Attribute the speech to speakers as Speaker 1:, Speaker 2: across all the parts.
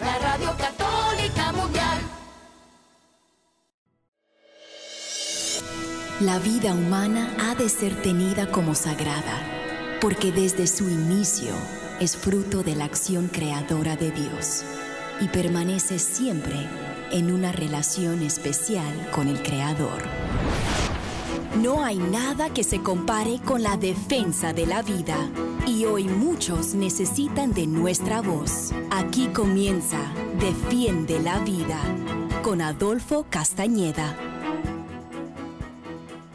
Speaker 1: La radio católica mundial.
Speaker 2: La vida humana ha de ser tenida como sagrada, porque desde su inicio es fruto de la acción creadora de Dios y permanece siempre en una relación especial con el Creador. No hay nada que se compare con la defensa de la vida y hoy muchos necesitan de nuestra voz. Aquí comienza Defiende la Vida con Adolfo Castañeda.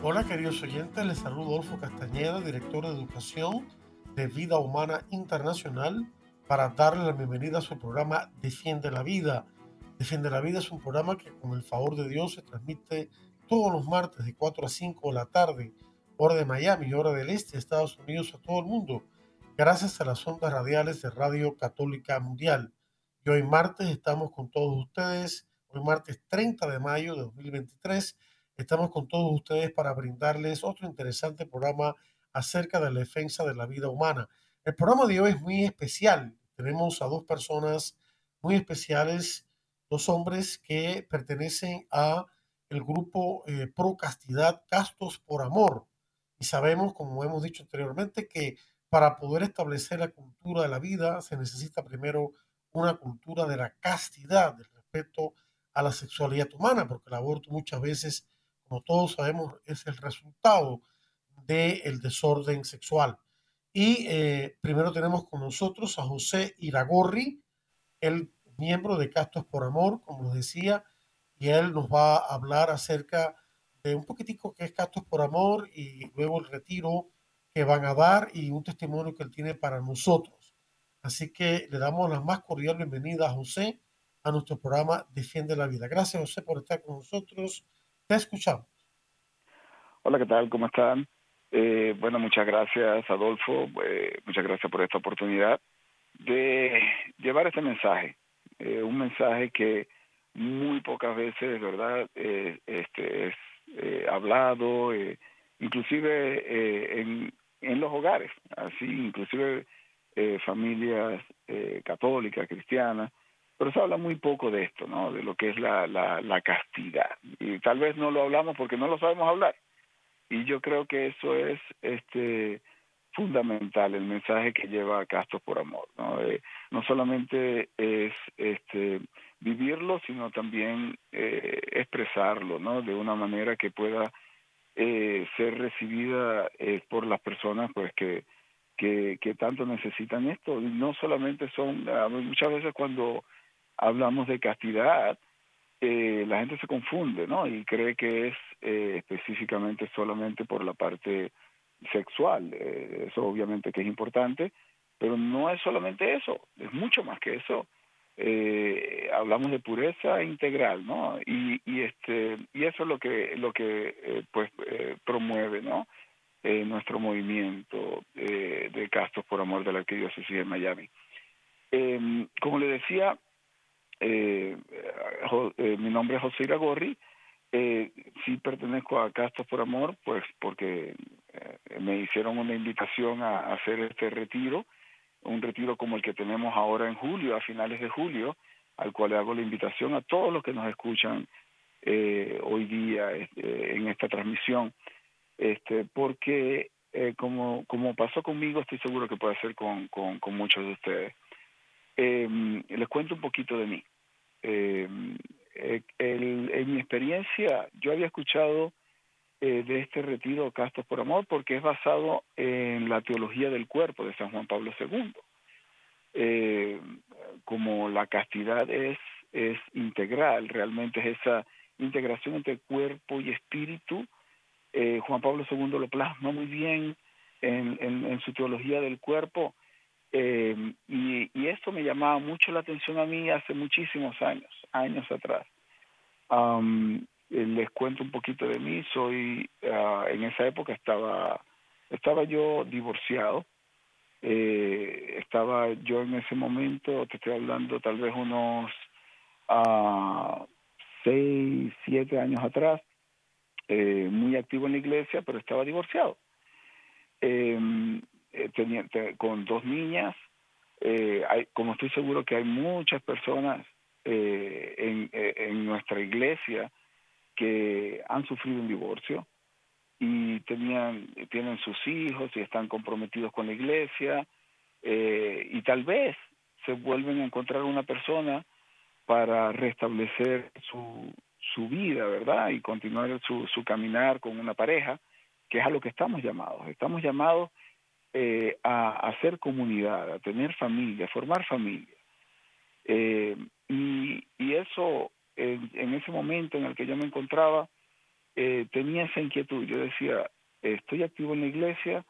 Speaker 3: Hola queridos oyentes, les saludo Adolfo Castañeda, director de Educación de Vida Humana Internacional, para darle la bienvenida a su programa Defiende la Vida. Defiende la Vida es un programa que con el favor de Dios se transmite todos los martes de 4 a 5 de la tarde, hora de Miami, hora del este de Estados Unidos a todo el mundo, gracias a las ondas radiales de Radio Católica Mundial. Y hoy martes estamos con todos ustedes, hoy martes 30 de mayo de 2023, estamos con todos ustedes para brindarles otro interesante programa acerca de la defensa de la vida humana. El programa de hoy es muy especial. Tenemos a dos personas muy especiales dos hombres que pertenecen a el grupo eh, Pro Castidad Castos por Amor. Y sabemos, como hemos dicho anteriormente, que para poder establecer la cultura de la vida se necesita primero una cultura de la castidad, del respeto a la sexualidad humana, porque el aborto muchas veces, como todos sabemos, es el resultado del desorden sexual. Y eh, primero tenemos con nosotros a José Iragorri. Él miembro de Castos por Amor, como les decía, y él nos va a hablar acerca de un poquitico que es Castos por Amor y luego el retiro que van a dar y un testimonio que él tiene para nosotros. Así que le damos la más cordial bienvenida a José a nuestro programa Defiende la Vida. Gracias, José, por estar con nosotros. Te escuchamos.
Speaker 4: Hola, ¿qué tal? ¿Cómo están? Eh, bueno, muchas gracias, Adolfo. Eh, muchas gracias por esta oportunidad de llevar este mensaje eh, un mensaje que muy pocas veces, ¿verdad?, eh, este, es eh, hablado, inclusive en, en los hogares, así, inclusive familias católicas, cristianas, pero se habla muy poco de esto, ¿no?, de lo que es la, la, la castidad. Y tal vez no lo hablamos porque no lo sabemos hablar. Y yo creo que eso es, este, fundamental el mensaje que lleva Castos por Amor. ¿no? Eh, no solamente es este, vivirlo, sino también eh, expresarlo ¿no? de una manera que pueda eh, ser recibida eh, por las personas pues que, que, tanto necesitan esto. Y no solamente son, muchas veces cuando hablamos de castidad, eh, la gente se confunde, ¿no? Y cree que es específicamente solamente por la parte sexual. Eso obviamente que es importante, pero no es solamente eso, es mucho más que eso. Eh, hablamos de pureza integral, ¿no? Y, y este y eso es lo que lo que eh, pues promueve, ¿no? nuestro movimiento de Castos por Amor de la Arquidiócesis de Miami. Em, como le decía, mi nombre es José Iragorri, eh, sí pertenezco a Castos por Amor, pues porque eh, me hicieron una invitación a, hacer este retiro, un retiro como el que tenemos ahora en julio, a finales de julio, al cual le hago la invitación a todos los que nos escuchan eh, hoy día este, en esta transmisión, este, porque eh, como, como pasó conmigo, estoy seguro que puede ser con, con, muchos de ustedes. Eh, les cuento un poquito de mí. Eh, eh, el, en mi experiencia, yo había escuchado eh, de este retiro Castos por Amor porque es basado en la teología del cuerpo de San Juan Pablo II. Eh, como la castidad es, es integral, realmente es esa integración entre cuerpo y espíritu, eh, Juan Pablo II lo plasma muy bien en, en, su teología del cuerpo eh, y, y esto me llamaba mucho la atención a mí hace muchísimos años, años atrás. Les cuento un poquito de mí. Soy uh, en esa época estaba estaba yo divorciado. Eh, estaba yo en ese momento, te estoy hablando tal vez unos uh, seis, siete años atrás, eh, muy activo en la iglesia, pero estaba divorciado. Eh, tenía, te, con dos niñas, eh, hay, como estoy seguro que hay muchas personas eh, en, eh, en nuestra iglesia que han sufrido un divorcio y tenían tienen sus hijos y están comprometidos con la iglesia eh, y tal vez se vuelven a encontrar una persona para restablecer su, su vida, ¿verdad? Y continuar su, su caminar con una pareja, que es a lo que estamos llamados. Estamos llamados eh, a hacer comunidad, a tener familia, a formar familia. Eh, y, y eso, en, ese momento en el que yo me encontraba, eh, tenía esa inquietud. Yo decía, estoy activo en la iglesia,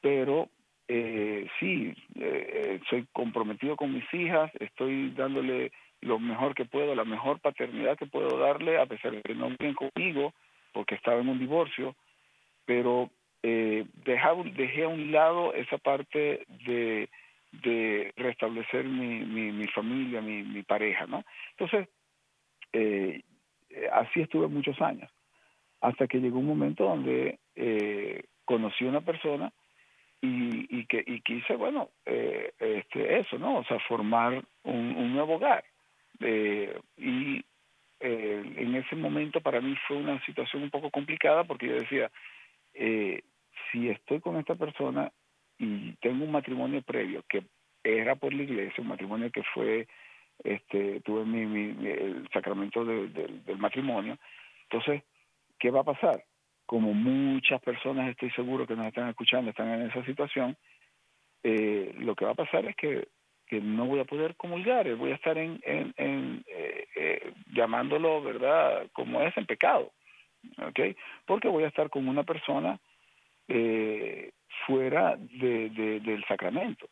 Speaker 4: pero eh, sí, eh, soy comprometido con mis hijas, estoy dándole lo mejor que puedo, la mejor paternidad que puedo darle, a pesar de que no viven conmigo, porque estaba en un divorcio, pero eh, dejaba, dejé a un lado esa parte de, de restablecer mi, mi, mi familia, mi, mi pareja, ¿no? Entonces, eh, así estuve muchos años, hasta que llegó un momento donde eh, conocí a una persona y, y que y quise bueno eh, este eso no o sea formar un, un nuevo hogar. Eh, y eh, en ese momento para mí fue una situación un poco complicada porque yo decía eh, si estoy con esta persona y tengo un matrimonio previo que era por la iglesia un matrimonio que fue este tuve mi, mi el sacramento de, de, del matrimonio entonces qué va a pasar como muchas personas estoy seguro que nos están escuchando están en esa situación, eh, lo que va a pasar es que, no voy a poder comulgar, voy a estar en, en, en eh, eh, llamándolo, ¿verdad?, como es en pecado, ¿ok? Porque voy a estar con una persona eh, fuera de, de, del sacramento.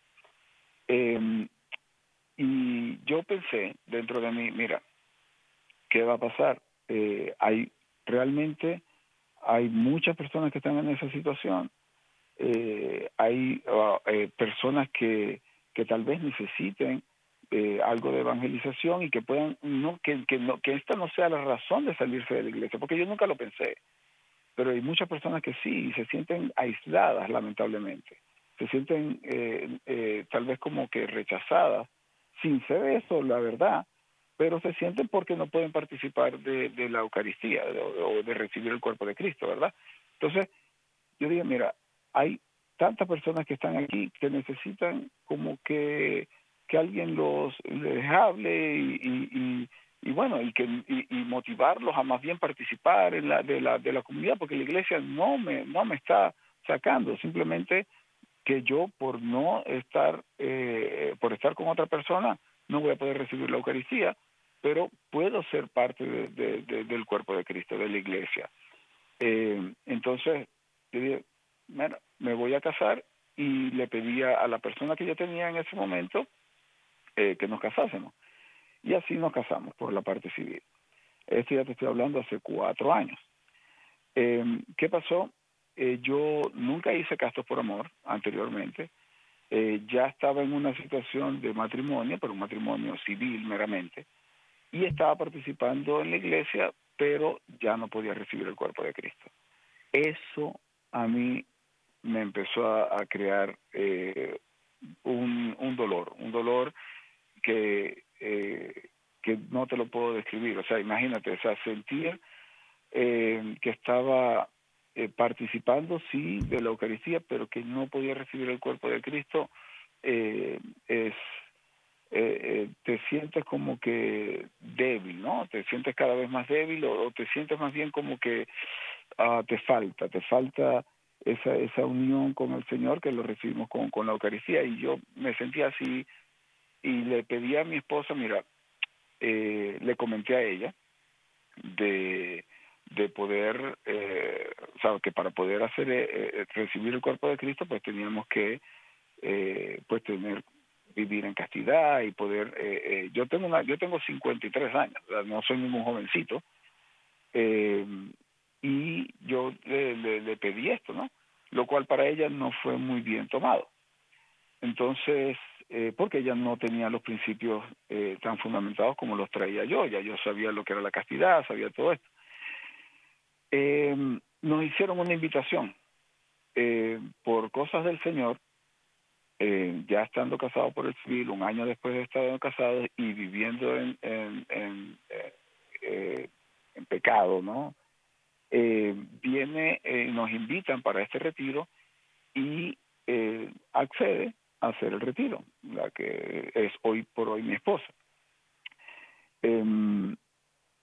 Speaker 4: Y yo pensé dentro de mí, mira, ¿qué va a pasar? Eh, hay realmente hay muchas personas que están en esa situación. Eh, hay eh, personas que, que tal vez necesiten eh, algo de evangelización y que puedan, no que, que, no, que esta no sea la razón de salirse de la iglesia, porque yo nunca lo pensé. Pero hay muchas personas que sí y se sienten aisladas, lamentablemente. Se sienten eh, eh, tal vez como que rechazadas, sin ser eso, la verdad, pero se sienten porque no pueden participar de, la Eucaristía o de recibir el cuerpo de Cristo, ¿verdad? Entonces, yo dije, mira, hay tantas personas que están aquí que necesitan como que, que alguien los les hable y, y, y, y bueno, y, que, y, motivarlos a más bien participar en la, de, la, de la comunidad, porque la iglesia no me, no me está sacando, simplemente que yo por no estar, eh, por estar con otra persona, no voy a poder recibir la Eucaristía, pero puedo ser parte de, de, de, del cuerpo de Cristo, de la iglesia. Eh, entonces, yo dije, bueno, me voy a casar y le pedía a la persona que yo tenía en ese momento eh, que nos casásemos. Y así nos casamos por la parte civil. Esto ya te estoy hablando hace cuatro años. Eh, ¿Qué pasó? Eh, yo nunca hice castos por amor anteriormente. Eh, ya estaba en una situación de matrimonio, pero un matrimonio civil meramente y estaba participando en la iglesia, pero ya no podía recibir el cuerpo de Cristo. Eso a mí me empezó a, crear eh, un, un, dolor, un dolor que, eh, que no te lo puedo describir. O sea, imagínate, o sea, sentir eh, que estaba eh, participando, sí, de la Eucaristía, pero que no podía recibir el cuerpo de Cristo, eh, es eh, eh, te sientes como que débil, ¿no? Te sientes cada vez más débil o, te sientes más bien como que uh, te falta, te falta esa, esa unión con el Señor que lo recibimos con, con la Eucaristía. Y yo me sentía así y le pedí a mi esposa, mira, eh, le comenté a ella de de poder, eh, o sea, que para poder hacer eh, recibir el cuerpo de Cristo, pues teníamos que eh, pues tener vivir en castidad y poder eh, eh, yo tengo una yo tengo 53 años no soy ningún jovencito eh, y yo le, pedí esto no lo cual para ella no fue muy bien tomado. Entonces eh, porque ella no tenía los principios eh, tan fundamentados como los traía yo ya yo sabía lo que era la castidad sabía todo esto eh, nos hicieron una invitación por cosas del señor eh, ya estando casado por el civil, un año después de estar casado y viviendo en, en, en, eh, en pecado, ¿no? Eh, viene, eh, nos invitan para este retiro y eh, accede a hacer el retiro, la que es hoy por hoy mi esposa. Em,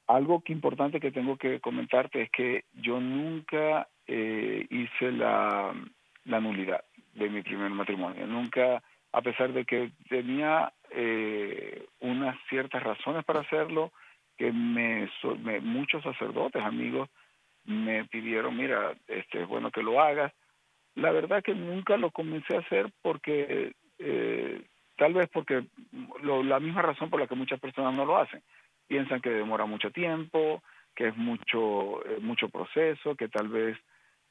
Speaker 4: algo que importante que tengo que comentarte es que yo nunca eh, hice la, nulidad de mi primer matrimonio. Nunca, a pesar de que tenía eh, unas ciertas razones para hacerlo, que me, me, muchos sacerdotes, amigos, me pidieron, mira, este, es bueno que lo hagas. La verdad que nunca lo comencé a hacer porque, eh, tal vez porque lo, la misma razón por la que muchas personas no lo hacen. Piensan que demora mucho tiempo, que es mucho, eh, mucho proceso, que tal vez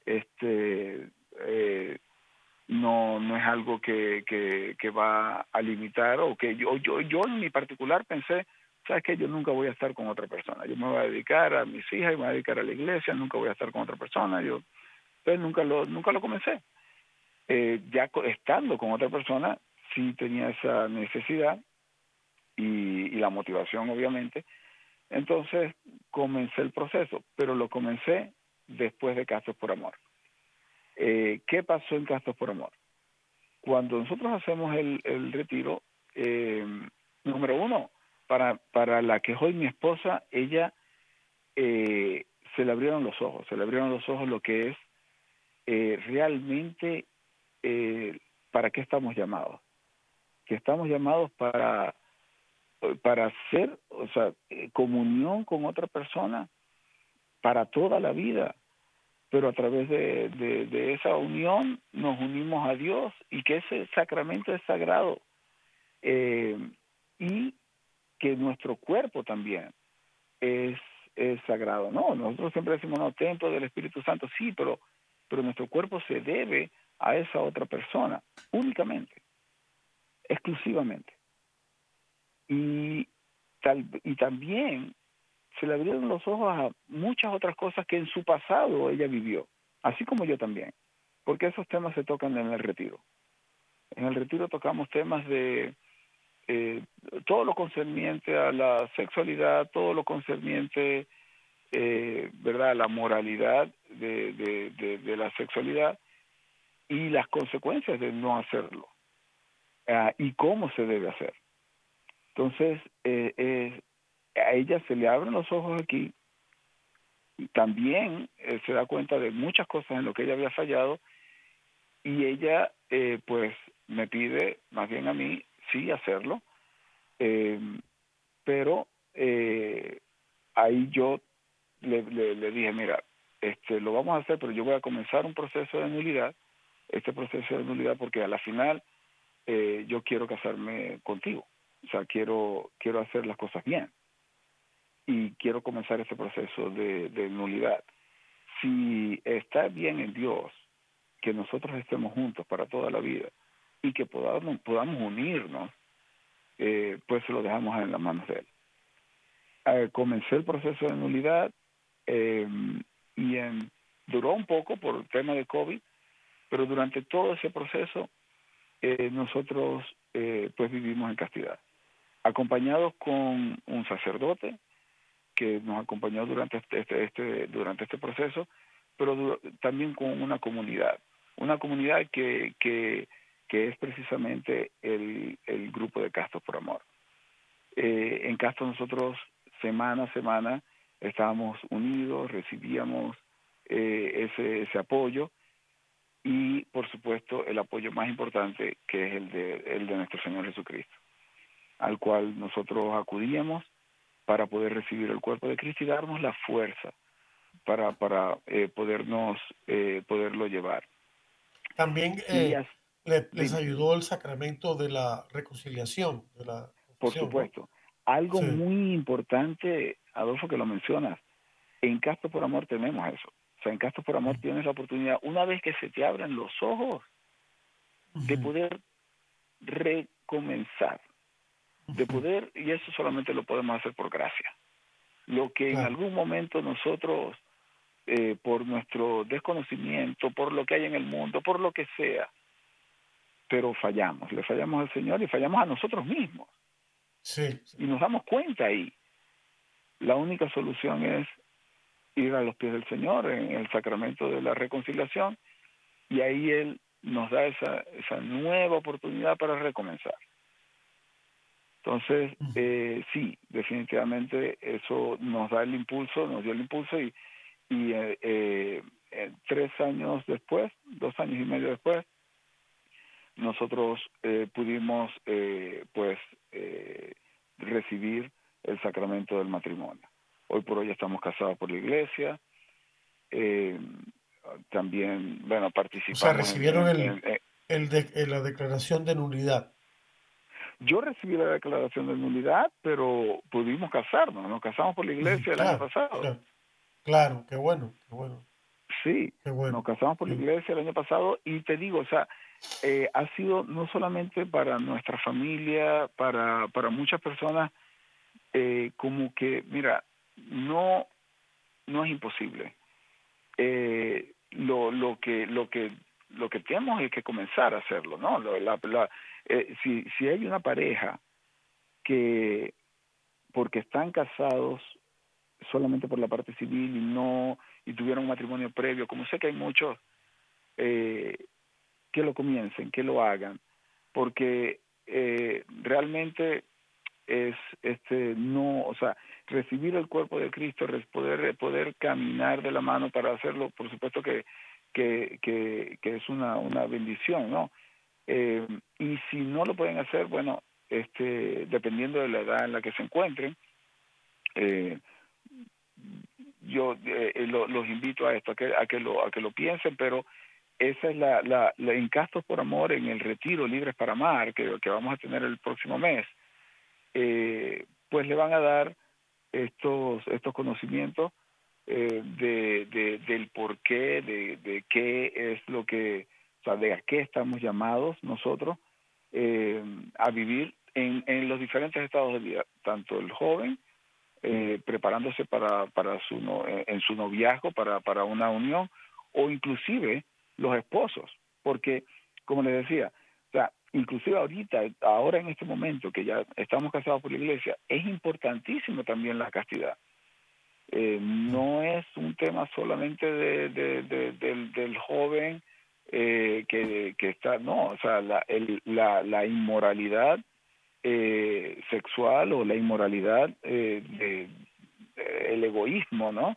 Speaker 4: este eh, no no es algo que, que, va a limitar o que yo yo yo en mi particular pensé sabes que yo nunca voy a estar con otra persona. Yo me voy a dedicar a mis hijas y me voy a dedicar a la iglesia nunca voy a estar con otra persona. Yo entonces nunca lo nunca lo comencé. Eh, ya estando con otra persona sí tenía esa necesidad y, y la motivación obviamente entonces comencé el proceso pero lo comencé después de Castos por Amor. Eh, ¿Qué pasó en Castos por Amor? Cuando nosotros hacemos el, el retiro, eh, número uno, para, para la que hoy mi esposa, ella eh, se le abrieron los ojos, se le abrieron los ojos lo que es eh, realmente eh, para qué estamos llamados. Que estamos llamados para, para hacer, o sea, eh, comunión con otra persona para toda la vida, pero a través de, de, esa unión nos unimos a Dios y que ese sacramento es sagrado eh, y que nuestro cuerpo también es, es sagrado. No, nosotros siempre decimos, no, templo del Espíritu Santo, sí, pero, pero nuestro cuerpo se debe a esa otra persona, únicamente, exclusivamente. Y, tal, y también se le abrieron los ojos a muchas otras cosas que en su pasado ella vivió, así como yo también, porque esos temas se tocan en el retiro. En el retiro tocamos temas de eh, todo lo concerniente a la sexualidad, todo lo concerniente, eh, ¿verdad?, a la moralidad de, de, de, la sexualidad y las consecuencias de no hacerlo uh, y cómo se debe hacer. Entonces, eh, eh, a ella se le abren los ojos aquí y también eh, se da cuenta de muchas cosas en lo que ella había fallado y ella pues me pide más bien a mí sí hacerlo pero ahí yo le, le, le, dije mira este lo vamos a hacer pero yo voy a comenzar un proceso de nulidad este proceso de nulidad porque a la final yo quiero casarme contigo o sea quiero quiero hacer las cosas bien y quiero comenzar ese proceso de, de, nulidad. Si está bien en Dios que nosotros estemos juntos para toda la vida y que podamos, podamos unirnos, eh, pues lo dejamos en las manos de Él. Eh, comencé el proceso de nulidad eh, y duró un poco por el tema de COVID, pero durante todo ese proceso eh, nosotros eh, pues vivimos en castidad, acompañados con un sacerdote, que nos acompañó durante este, este, este, durante este proceso, pero también con una comunidad, una comunidad que, que, es precisamente el, el grupo de Castos por Amor. Eh, en Castos nosotros semana a semana estábamos unidos, recibíamos eh, ese, ese apoyo y por supuesto el apoyo más importante que es el de, el de nuestro Señor Jesucristo, al cual nosotros acudíamos para poder recibir el cuerpo de Cristo y darnos la fuerza para, para eh, podernos, eh, poderlo llevar.
Speaker 3: También eh, le, les ayudó el sacramento de la reconciliación. De la
Speaker 4: por supuesto. ¿no? Algo sí. muy importante, Adolfo, que lo mencionas, en Castro por Amor tenemos eso. O sea, en Castro por Amor tienes la oportunidad, una vez que se te abren los ojos, uh -huh. de poder recomenzar de poder, y eso solamente lo podemos hacer por gracia. Lo que en algún momento nosotros, eh, por nuestro desconocimiento, por lo que hay en el mundo, por lo que sea, pero fallamos, le fallamos al Señor y fallamos a nosotros mismos.
Speaker 3: Sí.
Speaker 4: Y nos damos cuenta ahí. La única solución es ir a los pies del Señor en el sacramento de la reconciliación y ahí Él nos da esa, esa nueva oportunidad para recomenzar. Entonces, eh, sí, definitivamente eso nos da el impulso, nos dio el impulso y, y eh, eh, tres años después, dos años y medio después, nosotros pudimos pues recibir el sacramento del matrimonio. Hoy por hoy estamos casados por la iglesia. también, bueno, participamos.
Speaker 3: O sea, recibieron el, el de, la declaración de nulidad.
Speaker 4: Yo recibí la declaración de nulidad, pero pudimos casarnos, nos casamos por la iglesia el año pasado.
Speaker 3: Claro, qué bueno, qué bueno.
Speaker 4: Sí, nos casamos por la iglesia el año pasado y te digo, o sea, eh, ha sido no solamente para nuestra familia, para, para muchas personas, eh, como que, mira, no, no es imposible. Eh, lo, lo que, lo que, lo que tenemos es que comenzar a hacerlo, ¿no? La, la, eh, si, si hay una pareja que porque están casados solamente por la parte civil y no y tuvieron un matrimonio previo, como sé que hay muchos eh, que lo comiencen, que lo hagan, porque eh, realmente es este no, o sea, recibir el cuerpo de Cristo, poder poder caminar de la mano para hacerlo, por supuesto que que, que, que es una, una bendición, ¿no? Eh, y si no lo pueden hacer, bueno, este, dependiendo de la edad en la que se encuentren, eh, yo eh, los invito a esto, a que, a que lo, a que lo piensen, pero esa es la, la, en Castos por Amor, en el retiro Libres para Amar, que, que vamos a tener el próximo mes, pues le van a dar estos, estos conocimientos de, de, del porqué, de, de qué es lo que de a qué estamos llamados nosotros eh, a vivir en, en los diferentes estados de vida, tanto el joven eh, preparándose para, para su eh, en su noviazgo, para, para una unión, o inclusive los esposos, porque, como les decía, o sea, inclusive ahorita, ahora en este momento que ya estamos casados por la iglesia, es importantísimo también la castidad. no es un tema solamente de, de, del, del joven eh, que, que está, no, o sea, la, el, la, la inmoralidad eh, sexual o la inmoralidad, eh, de, el egoísmo, ¿no?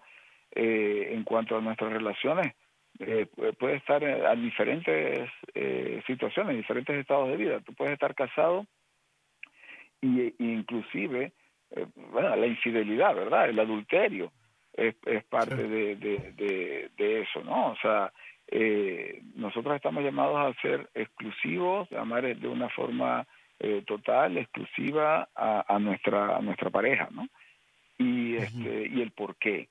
Speaker 4: Eh, en cuanto a nuestras relaciones, eh, puede estar a diferentes eh, situaciones, diferentes estados de vida. Tú puedes estar casado y, inclusive, eh, bueno, la infidelidad, ¿verdad? El adulterio es, es parte de, de, de, de, eso, ¿no? O sea, eh, nosotros estamos llamados a ser exclusivos, a amar de una forma eh, total, exclusiva a, a, nuestra a nuestra pareja, ¿no? Y este y el por qué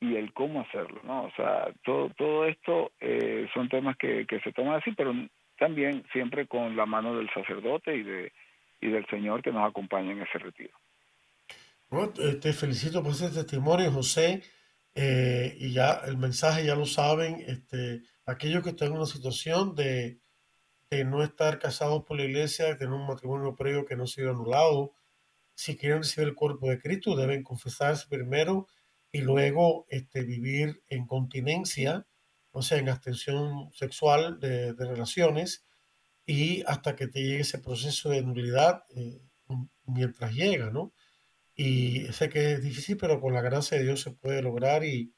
Speaker 4: y el cómo hacerlo, ¿no? O sea, todo todo esto eh, son temas que, que se toman así, pero también siempre con la mano del sacerdote y de y del Señor que nos acompaña en ese retiro.
Speaker 3: Bueno, te felicito por ese testimonio, José. Eh, y ya el mensaje ya lo saben, este, aquellos que están en una situación de, de, no estar casados por la iglesia, de tener un matrimonio previo que no se sido anulado, si quieren recibir el cuerpo de Cristo, deben confesarse primero y luego este, vivir en continencia, o sea, en abstención sexual de, de relaciones, y hasta que te llegue ese proceso de nulidad eh, mientras llega, ¿no? Y sé que es difícil, pero con la gracia de Dios se puede lograr y,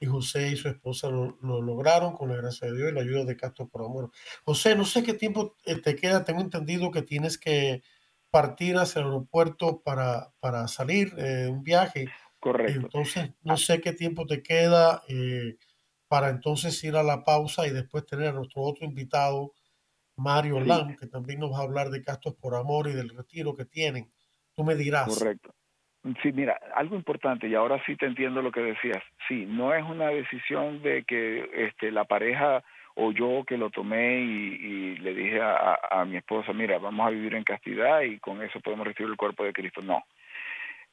Speaker 3: y José y su esposa lo, lo, lograron con la gracia de Dios y la ayuda de Castro por Amor. José, no sé qué tiempo eh, te queda, tengo entendido que tienes que partir hacia el aeropuerto para, para salir de eh, un viaje.
Speaker 4: Correcto.
Speaker 3: Entonces, no sé qué tiempo te queda eh, para entonces ir a la pausa y después tener a nuestro otro invitado, Mario sí. Lam, que también nos va a hablar de Castros por Amor y del retiro que tienen. Tú me dirás.
Speaker 4: Correcto. Sí, mira, algo importante, y ahora sí te entiendo lo que decías. Sí, no es una decisión de que este, la pareja o yo que lo tomé y, le dije a, mi esposa, mira, vamos a vivir en castidad y con eso podemos recibir el cuerpo de Cristo. No.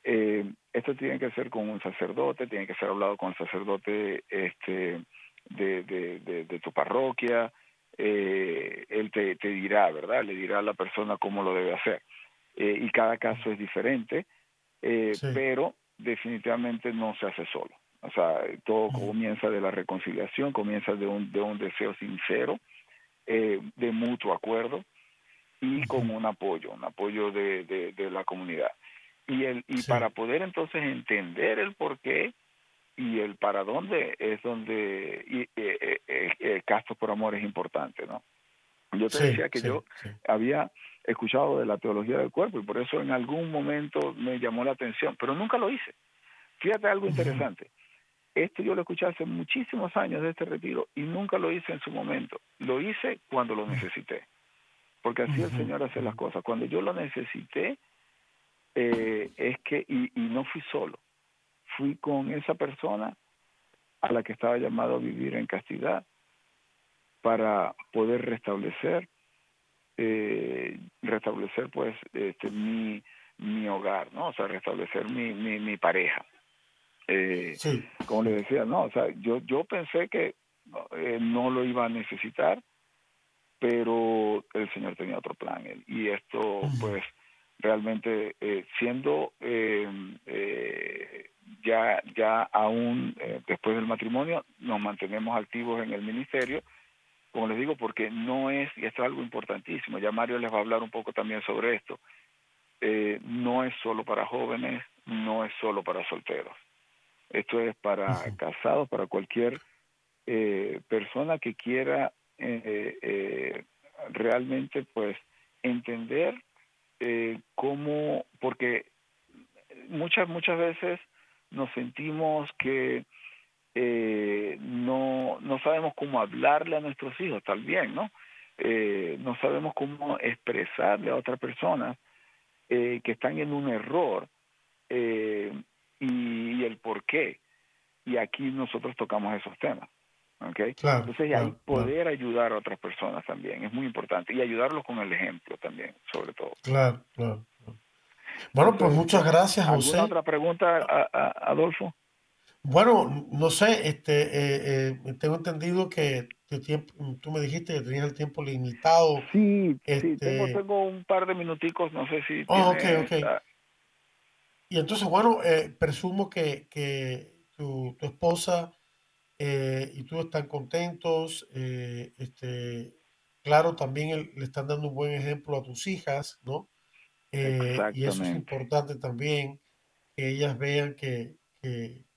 Speaker 4: Eh, esto tiene que ser con un sacerdote, tiene que ser hablado con el sacerdote este, de, tu parroquia, eh, él te, te, dirá, ¿verdad? Le dirá a la persona cómo lo debe hacer. Eh, y cada caso es diferente, eh, pero definitivamente no se hace solo. O sea, todo comienza de la reconciliación, comienza de un, de un deseo sincero, de mutuo acuerdo y con un apoyo, un apoyo de, de, la comunidad. Y, el, y para poder entonces entender el por qué y el para dónde es donde y, eh, eh, eh, por amor es importante, ¿no? Yo te decía que yo había escuchado de la teología del cuerpo y por eso en algún momento me llamó la atención, pero nunca lo hice. Fíjate algo interesante. Esto yo lo escuché hace muchísimos años de este retiro y nunca lo hice en su momento. Lo hice cuando lo necesité, porque así el Señor hace las cosas. Cuando yo lo necesité, es que, y, y no fui solo, fui con esa persona a la que estaba llamado a vivir en castidad para poder restablecer eh, restablecer pues este mi mi hogar no o sea restablecer mi mi, mi pareja. Eh, como le decía no o sea yo yo pensé que eh, no lo iba a necesitar pero el señor tenía otro plan y esto pues realmente eh, siendo eh, eh, ya ya aún después del matrimonio nos mantenemos activos en el ministerio como les digo porque no es y esto es algo importantísimo ya Mario les va a hablar un poco también sobre esto no es solo para jóvenes no es solo para solteros. Esto es para casados para cualquier persona que quiera realmente pues entender eh, cómo, porque muchas, muchas veces nos sentimos que eh, no, no sabemos cómo hablarle a nuestros hijos, tal bien, ¿no? Eh, no sabemos cómo expresarle a otras personas eh, que están en un error eh, y, y el por qué. Y aquí nosotros tocamos esos temas. ¿okay? Entonces, ahí poder ayudar a otras personas también es muy importante y ayudarlos con el ejemplo también, sobre todo.
Speaker 3: Claro, claro. Bueno, pues muchas gracias, José.
Speaker 4: ¿Alguna otra pregunta, a, Adolfo?
Speaker 3: Bueno, no sé, este, eh, eh, tengo entendido que tiempo, tú me dijiste que tenías el tiempo limitado.
Speaker 4: Sí, sí, este tengo, tengo, un par de minuticos, no sé si.
Speaker 3: Oh, ok, ok. Y entonces, bueno, eh, presumo que, que tu, tu esposa y tú están contentos. Este, claro, también le están dando un buen ejemplo a tus hijas, ¿no? Y eso es importante también, que ellas vean que, que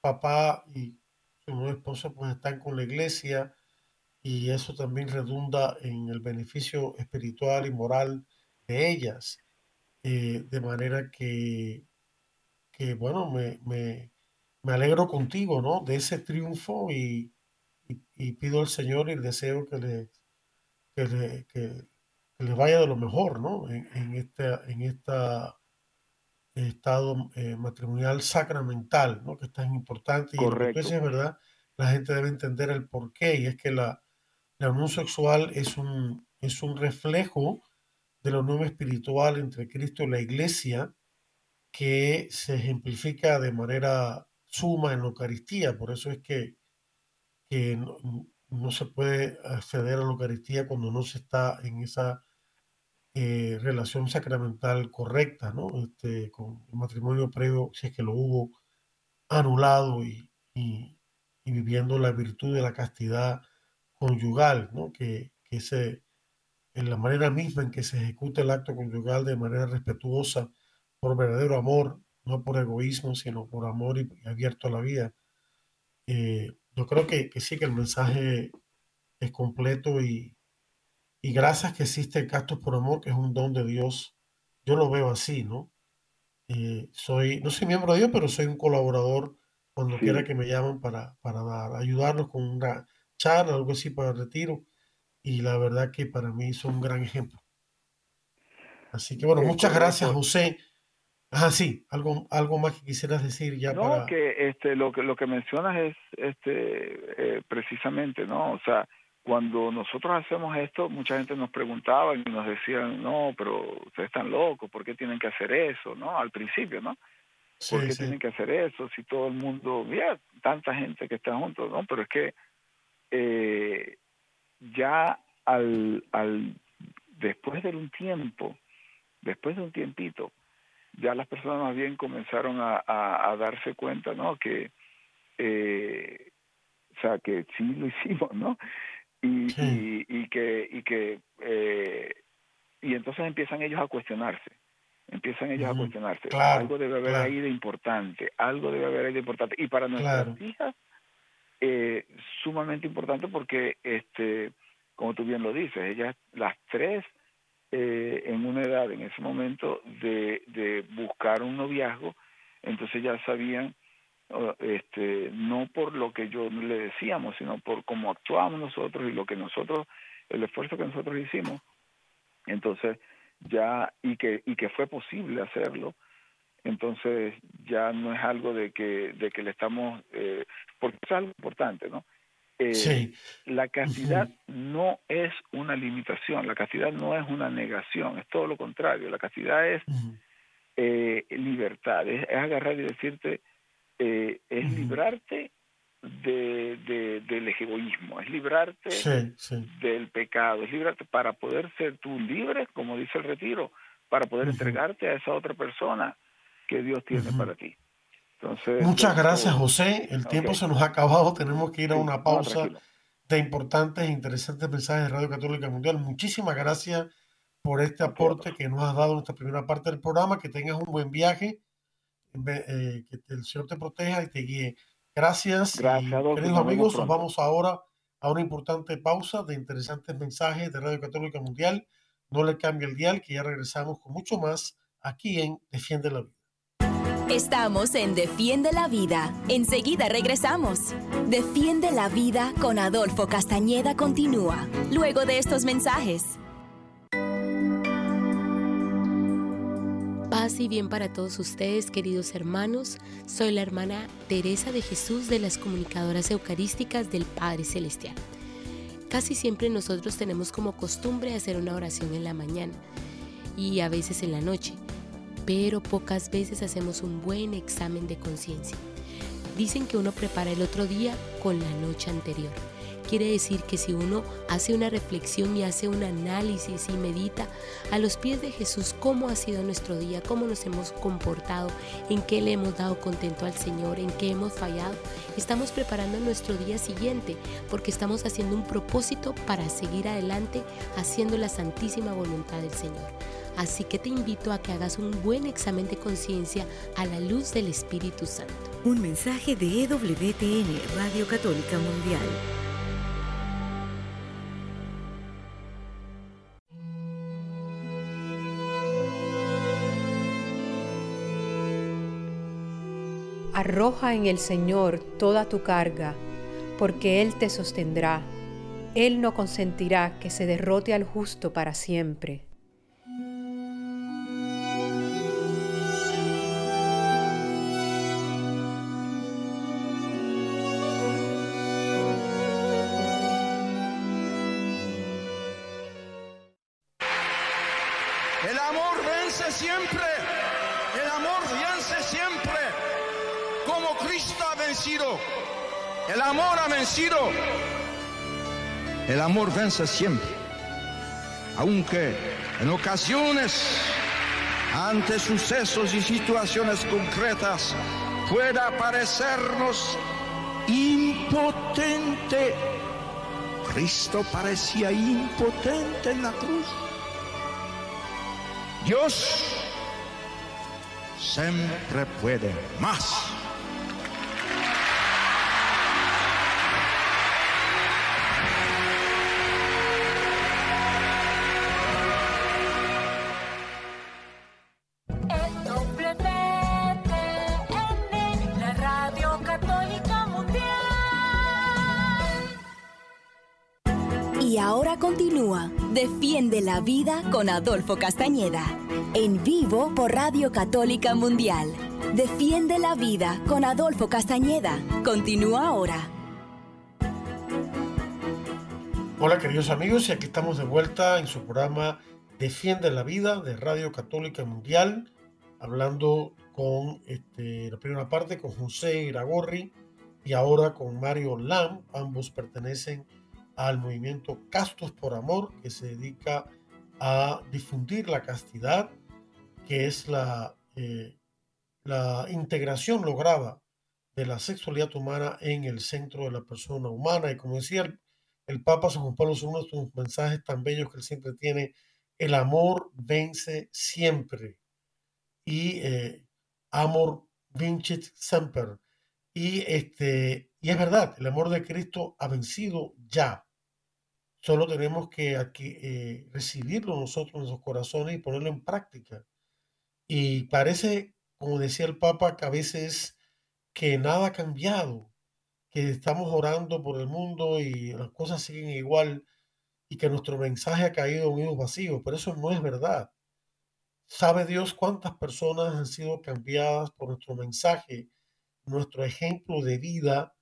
Speaker 3: papá y su nueva esposa pues están con la iglesia y eso también redunda en el beneficio espiritual y moral de ellas. de manera que, que bueno, me, me, me alegro contigo, ¿no? De ese triunfo y, y, pido al Señor y deseo que le, que le, que, le vaya de lo mejor, ¿no? En, en en esta estado eh, matrimonial sacramental, ¿no? Que es tan importante. Y lo que es verdad, la gente debe entender el porqué y es que la, la unión sexual es un, es un reflejo de la unión espiritual entre Cristo y la iglesia que se ejemplifica de manera suma en la Eucaristía, por eso es que, que no, se puede acceder a la Eucaristía cuando no se está en esa eh, relación sacramental correcta, ¿no? Este, con el matrimonio previo, si es que lo hubo anulado y, y, viviendo la virtud de la castidad conyugal, ¿no? Que, que se, en la manera misma en que se ejecuta el acto conyugal de manera respetuosa por verdadero amor no por egoísmo, sino por amor y, abierto a la vida. Eh, yo creo que, sí, que el mensaje es completo y, y gracias que existe Castos por Amor, que es un don de Dios. Yo lo veo así, ¿no? Eh, soy, no soy miembro de Dios, pero soy un colaborador cuando quiera que me llaman para, para dar, ayudarlos con una charla, algo así para el retiro. Y la verdad que para mí son un gran ejemplo. Así que bueno, muchas gracias, José. Ah, sí, algo, algo más que quisieras decir ya
Speaker 4: no, que este, lo que lo que mencionas es este eh, precisamente, ¿no? O sea, cuando nosotros hacemos esto, mucha gente nos preguntaba y nos decían, no, pero ustedes están locos, ¿por qué tienen que hacer eso? ¿No? Al principio, ¿no? ¿Por qué tienen que hacer eso? Si todo el mundo, mira, tanta gente que está juntos, ¿no? Pero es que eh, ya al, al después de un tiempo, después de un tiempito, ya las personas más bien comenzaron a, a, darse cuenta, ¿no? Que, eh, o sea, que sí lo hicimos, ¿no? Y, y, que, y que, eh, y entonces empiezan ellos a cuestionarse, empiezan ellos a cuestionarse. algo debe haber ahí de importante, algo debe haber ahí de importante. Y para nuestras hijas, eh, sumamente importante porque, este, como tú bien lo dices, ellas, las tres, eh, en una edad en ese momento de, de buscar un noviazgo, entonces ya sabían, este, no por lo que yo le decíamos, sino por cómo actuábamos nosotros y lo que nosotros, el esfuerzo que nosotros hicimos, entonces ya, y que, y que fue posible hacerlo, entonces ya no es algo de que, de que le estamos, eh, porque es algo importante, ¿no? Eh, la castidad no es una limitación, la castidad no es una negación, es todo lo contrario, la castidad es eh, libertad, es, agarrar y decirte, eh, es librarte de, del egoísmo, es librarte del pecado, es librarte para poder ser tú libre, como dice el retiro, para poder entregarte a esa otra persona que Dios tiene para ti.
Speaker 3: Muchas gracias, José. El tiempo se nos ha acabado. Tenemos que ir a una pausa de importantes e interesantes mensajes de Radio Católica Mundial. Muchísimas gracias por este aporte que nos has dado en esta primera parte del programa. Que tengas un buen viaje. Eh, que el Señor te proteja y te guíe. Gracias.
Speaker 4: Gracias,
Speaker 3: queridos amigos, nos vamos ahora a una importante pausa de interesantes mensajes de Radio Católica Mundial. No le cambie el dial, que ya regresamos con mucho más aquí en Defiende la Vida.
Speaker 2: Estamos en Defiende la Vida. Enseguida regresamos. Defiende la Vida con Adolfo Castañeda continúa, luego de estos mensajes.
Speaker 5: Paz y bien para todos ustedes, queridos hermanos. Soy la hermana Teresa de Jesús de las comunicadoras eucarísticas del Padre Celestial. Casi siempre nosotros tenemos como costumbre hacer una oración en la mañana y a veces en la noche pero pocas veces hacemos un buen examen de conciencia. Dicen que uno prepara el otro día con la noche anterior. Quiere decir que si uno hace una reflexión y hace un análisis y medita a los pies de Jesús cómo ha sido nuestro día, cómo nos hemos comportado, en qué le hemos dado contento al Señor, en qué hemos fallado, estamos preparando nuestro día siguiente porque estamos haciendo un propósito para seguir adelante haciendo la santísima voluntad del Señor. Así que te invito a que hagas un buen examen de conciencia a la luz del Espíritu Santo.
Speaker 2: Un mensaje de EWTN, Radio Católica Mundial.
Speaker 6: Arroja en el Señor toda tu carga, porque Él te sostendrá. Él no consentirá que se derrote al justo para siempre.
Speaker 7: El amor vence siempre. Aunque en ocasiones, ante sucesos y situaciones concretas, pueda parecernos impotente. Cristo parecía impotente en la cruz. Dios siempre puede más.
Speaker 2: Defiende la vida con Adolfo Castañeda. En vivo por Radio Católica Mundial. Defiende la vida con Adolfo Castañeda. Continúa ahora.
Speaker 3: Hola queridos amigos y aquí estamos de vuelta en su programa Defiende la vida de Radio Católica Mundial, hablando con este, la primera parte con José Iragorri y ahora con Mario Lam, ambos pertenecen al movimiento Castos por Amor, que se dedica a difundir la castidad, que es la, eh, la integración lograda de la sexualidad humana en el centro de la persona humana. Y como decía el, el Papa San Juan Pablo II, sus mensajes tan bellos que él siempre tiene, el amor vence siempre. Y eh, amor vincit semper. Y, este, y es verdad, el amor de Cristo ha vencido ya. Solo tenemos que aquí, eh, recibirlo nosotros en nuestros corazones y ponerlo en práctica. Y parece, como decía el Papa, que a veces que nada ha cambiado, que estamos orando por el mundo y las cosas siguen igual y que nuestro mensaje ha caído en un vacío, pero eso no es verdad. ¿Sabe Dios cuántas personas han sido cambiadas por nuestro mensaje, nuestro ejemplo de vida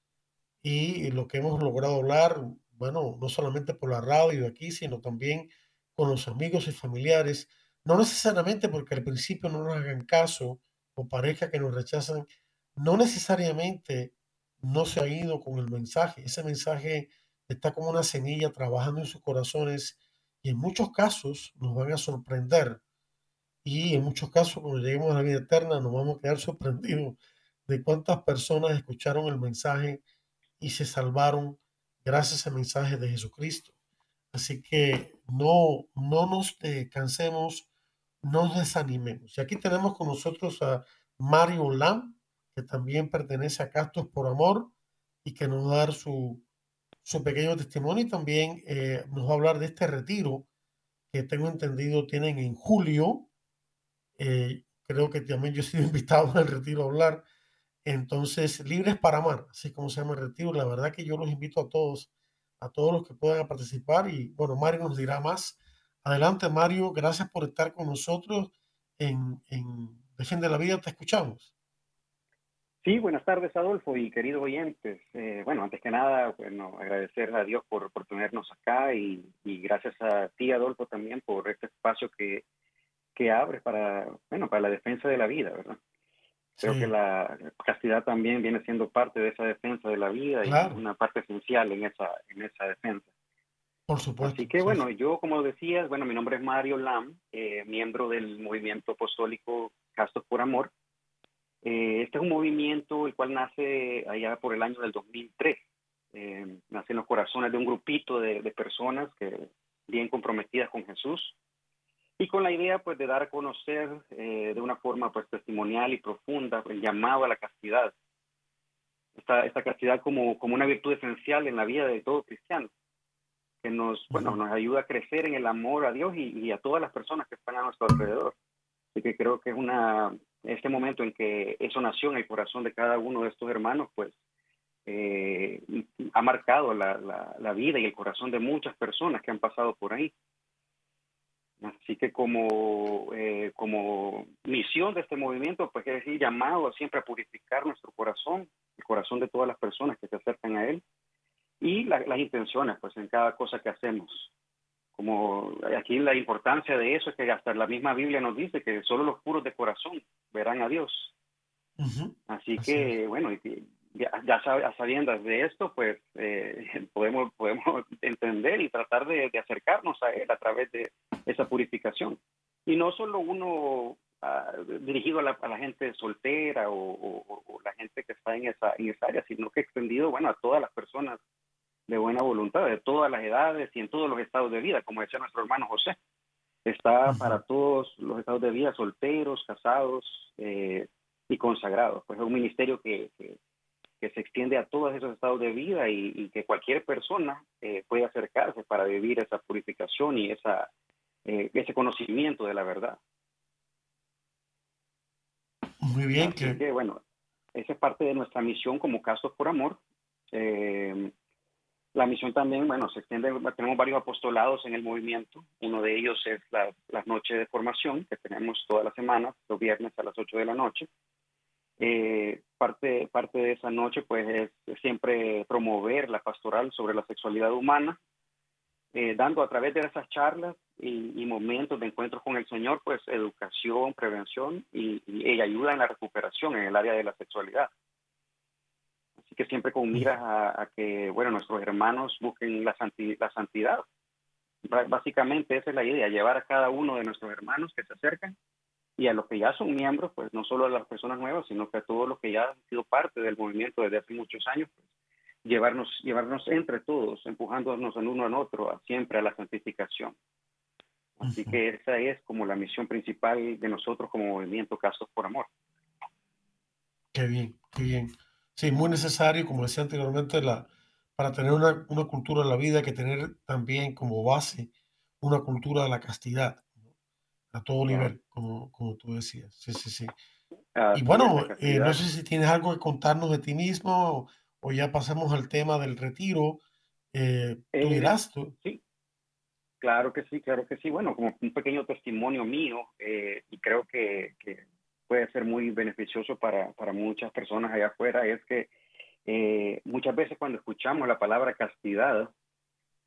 Speaker 3: y lo que hemos logrado hablar, bueno, no solamente por la radio aquí, sino también con los amigos y familiares, no necesariamente porque al principio no nos hagan caso o parezca que nos rechazan, no necesariamente no se ha ido con el mensaje. Ese mensaje está como una semilla trabajando en sus corazones y en muchos casos nos van a sorprender. Y en muchos casos, cuando lleguemos a la vida eterna, nos vamos a quedar sorprendidos de cuántas personas escucharon el mensaje y se salvaron gracias al mensaje de Jesucristo. Así que no, no nos eh, cansemos, no nos desanimemos. Y aquí tenemos con nosotros a Mario Lam, que también pertenece a Castos por Amor y que nos va a dar su, su pequeño testimonio y también eh, nos va a hablar de este retiro que tengo entendido tienen en julio. Eh, creo que también yo he sido invitado al retiro a hablar. Entonces, Libres para Amar, así como se llama el retiro. La verdad que yo los invito a todos, a todos los que puedan participar. Y bueno, Mario nos dirá más. Adelante, Mario. Gracias por estar con nosotros en, en Defiende la Vida. Te escuchamos.
Speaker 8: Sí, buenas tardes, Adolfo y queridos oyentes. Eh, bueno, antes que nada, bueno, agradecer a Dios por, por tenernos acá y, y, gracias a ti, Adolfo, también por este espacio que, que abres para, bueno, para la defensa de la vida, ¿verdad? Creo sí. que la castidad también viene siendo parte de esa defensa de la vida claro. y una parte esencial en esa, en esa defensa.
Speaker 3: Por supuesto.
Speaker 8: Así que, bueno, yo, como decías, bueno, mi nombre es Mario Lam, eh, miembro del movimiento apostólico Castos por Amor. Eh, este es un movimiento el cual nace allá por el año del 2003. Eh, nace en los corazones de un grupito de, de, personas que bien comprometidas con Jesús y con la idea pues de dar a conocer eh, de una forma pues testimonial y profunda el llamado a la castidad. Esta, esta castidad como, como una virtud esencial en la vida de todo cristiano que nos, bueno, nos ayuda a crecer en el amor a Dios y, y a todas las personas que están a nuestro alrededor. Así que creo que es una, este momento en que eso nació en el corazón de cada uno de estos hermanos, pues eh, ha marcado la, la, la, vida y el corazón de muchas personas que han pasado por ahí. Así que como, eh, como misión de este movimiento, pues es decir, llamado siempre a purificar nuestro corazón, el corazón de todas las personas que se acercan a él y la, las intenciones, pues en cada cosa que hacemos como aquí la importancia de eso es que hasta la misma Biblia nos dice que solo los puros de corazón verán a Dios. Uh -huh. Así, Así que, es. bueno, ya, ya sabiendo de esto, pues eh, podemos, podemos entender y tratar de, de, acercarnos a Él a través de esa purificación. Y no solo uno uh, dirigido a la, a la, gente soltera o, o, o, la gente que está en esa, en esa área, sino que extendido, bueno, a todas las personas de buena voluntad, de todas las edades y en todos los estados de vida, como decía nuestro hermano José. Está para todos los estados de vida, solteros, casados eh, y consagrados. Pues es un ministerio que, que, que, se extiende a todos esos estados de vida y, y que cualquier persona eh, puede acercarse para vivir esa purificación y esa, eh, ese conocimiento de la verdad.
Speaker 3: Muy bien.
Speaker 8: Así que... que, bueno, esa es parte de nuestra misión como Casos por Amor. Eh, la misión también, bueno, se extiende, tenemos varios apostolados en el movimiento. Uno de ellos es la, las noches de formación que tenemos todas las semanas, los viernes a las 8 de la noche. Eh, parte, parte de esa noche, pues, es siempre promover la pastoral sobre la sexualidad humana, eh, dando a través de esas charlas y, y, momentos de encuentros con el Señor, pues, educación, prevención y, y, y ayuda en la recuperación en el área de la sexualidad. Así que siempre con miras a, que, bueno, nuestros hermanos busquen la, la santidad. Básicamente esa es la idea, llevar a cada uno de nuestros hermanos que se acercan y a los que ya son miembros, pues no solo a las personas nuevas, sino que a todos los que ya han sido parte del movimiento desde hace muchos años, pues, llevarnos, llevarnos entre todos, empujándonos en uno al otro, a, siempre a la santificación. Así que esa es como la misión principal de nosotros como movimiento Casos por Amor.
Speaker 3: Qué bien, qué bien. Sí, muy necesario, como decía anteriormente, la, para tener una, una cultura de la vida, hay que tener también como base una cultura de la castidad a todo nivel, como, como tú decías. Sí, sí, sí. y bueno, eh, no sé si tienes algo que contarnos de ti mismo o, ya pasamos al tema del retiro. Eh, tú eh, dirás tú.
Speaker 8: Sí, claro que sí, claro que sí. Bueno, como un pequeño testimonio mío, y creo que, que, puede ser muy beneficioso para, para, muchas personas allá afuera, es que muchas veces cuando escuchamos la palabra castidad,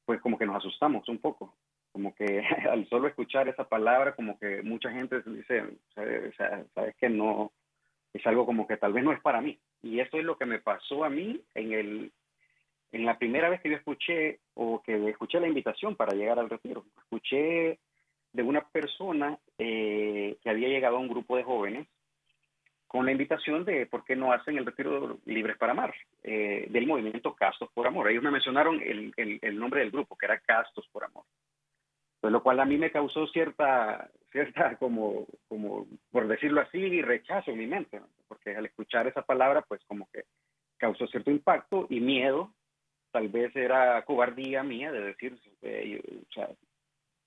Speaker 8: pues como que nos asustamos un poco como que al solo escuchar esa palabra, como que mucha gente dice, o sea, sabes que no, es algo como que tal vez no es para mí. Y eso es lo que me pasó a mí en, el, en la primera vez que yo escuché o que escuché la invitación para llegar al retiro. Escuché de una persona eh, que había llegado a un grupo de jóvenes con la invitación de por qué no hacen el retiro Libres para Amar, eh, del movimiento Castos por Amor. Ellos me mencionaron el, el, el nombre del grupo, que era Castos por Amor. Pues lo cual a mí me causó cierta, cierta como, como, por decirlo así, rechazo en mi mente, porque al escuchar esa palabra, pues como que causó cierto impacto y miedo, tal vez era cobardía mía de decir,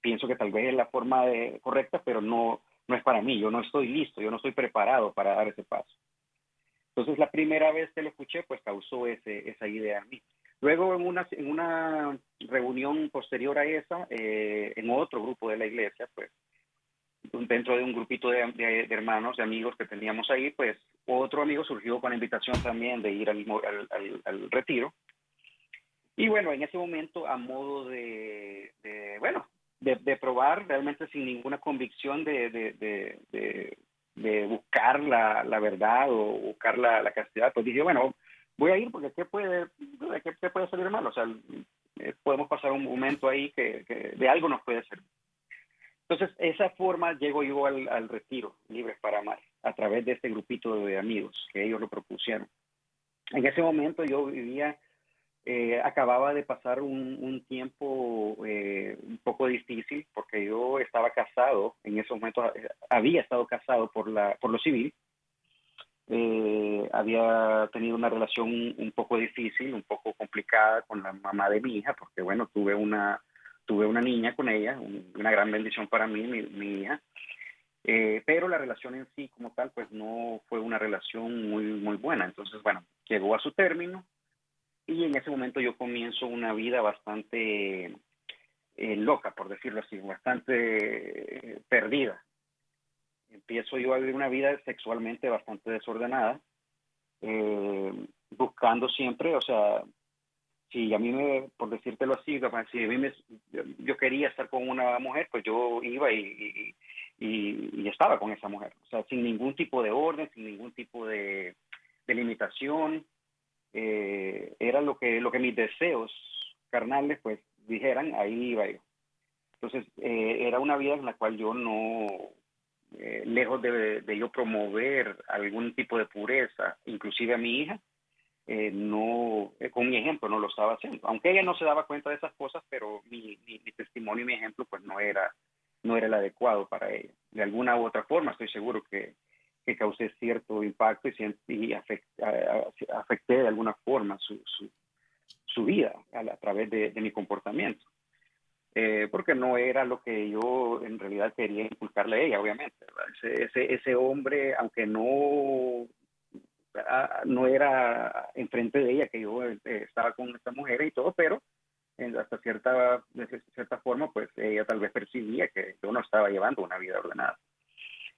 Speaker 8: pienso que tal vez es la forma correcta, pero no, no es para mí, yo no estoy listo, yo no estoy preparado para dar ese paso. Entonces la primera vez que lo escuché, pues causó ese, esa idea en mí. Luego, en una, en una reunión posterior a esa, eh, en otro grupo de la iglesia, pues, dentro de un grupito de, hermanos, de amigos que teníamos ahí, pues, otro amigo surgió con la invitación también de ir al, al, retiro. Y bueno, en ese momento, a modo de, bueno, de, probar realmente sin ninguna convicción de, de buscar la, la, verdad o buscar la, la castidad, pues dije, bueno, voy a ir porque ¿qué puede, qué, puede salir mal? O sea, eh, podemos pasar un momento ahí que, de algo nos puede servir. Entonces, esa forma llego yo al, retiro Libres para Amar, a través de este grupito de amigos que ellos lo propusieron. En ese momento yo vivía, eh, acababa de pasar un, tiempo eh, un poco difícil porque yo estaba casado, en ese momento había estado casado por, la, por lo civil, eh, había tenido una relación un poco difícil, un poco complicada con la mamá de mi hija, porque bueno, tuve una, tuve una niña con ella, una gran bendición para mí, mi, hija. Eh, pero la relación en sí como tal, pues no fue una relación muy, muy buena. Entonces, bueno, llegó a su término y en ese momento yo comienzo una vida bastante eh, loca, por decirlo así, bastante perdida empiezo yo a vivir una vida sexualmente bastante desordenada, eh, buscando siempre, o sea, si a mí me, por decírtelo así, si a mí me, yo quería estar con una mujer, pues yo iba y, y, estaba con esa mujer, o sea, sin ningún tipo de orden, sin ningún tipo de, de limitación, eh, era lo que, lo que mis deseos carnales, pues dijeran, ahí iba yo. Entonces, eh, era una vida en la cual yo no, eh, lejos de, yo promover algún tipo de pureza, inclusive a mi hija, eh, no, eh, con mi ejemplo no lo estaba haciendo. Aunque ella no se daba cuenta de esas cosas, pero mi, testimonio y mi ejemplo pues no era, no era el adecuado para ella. De alguna u otra forma estoy seguro que, que causé cierto impacto y, y afecté, de alguna forma su, su, vida a, través de mi comportamiento. Eh, porque no era lo que yo en realidad quería inculcarle a ella, obviamente. Ese, ese, ese, hombre, aunque no, ah, no era enfrente de ella que yo eh, estaba con esta mujer y todo, pero en, hasta cierta, de cierta forma, pues ella tal vez percibía que yo no estaba llevando una vida ordenada.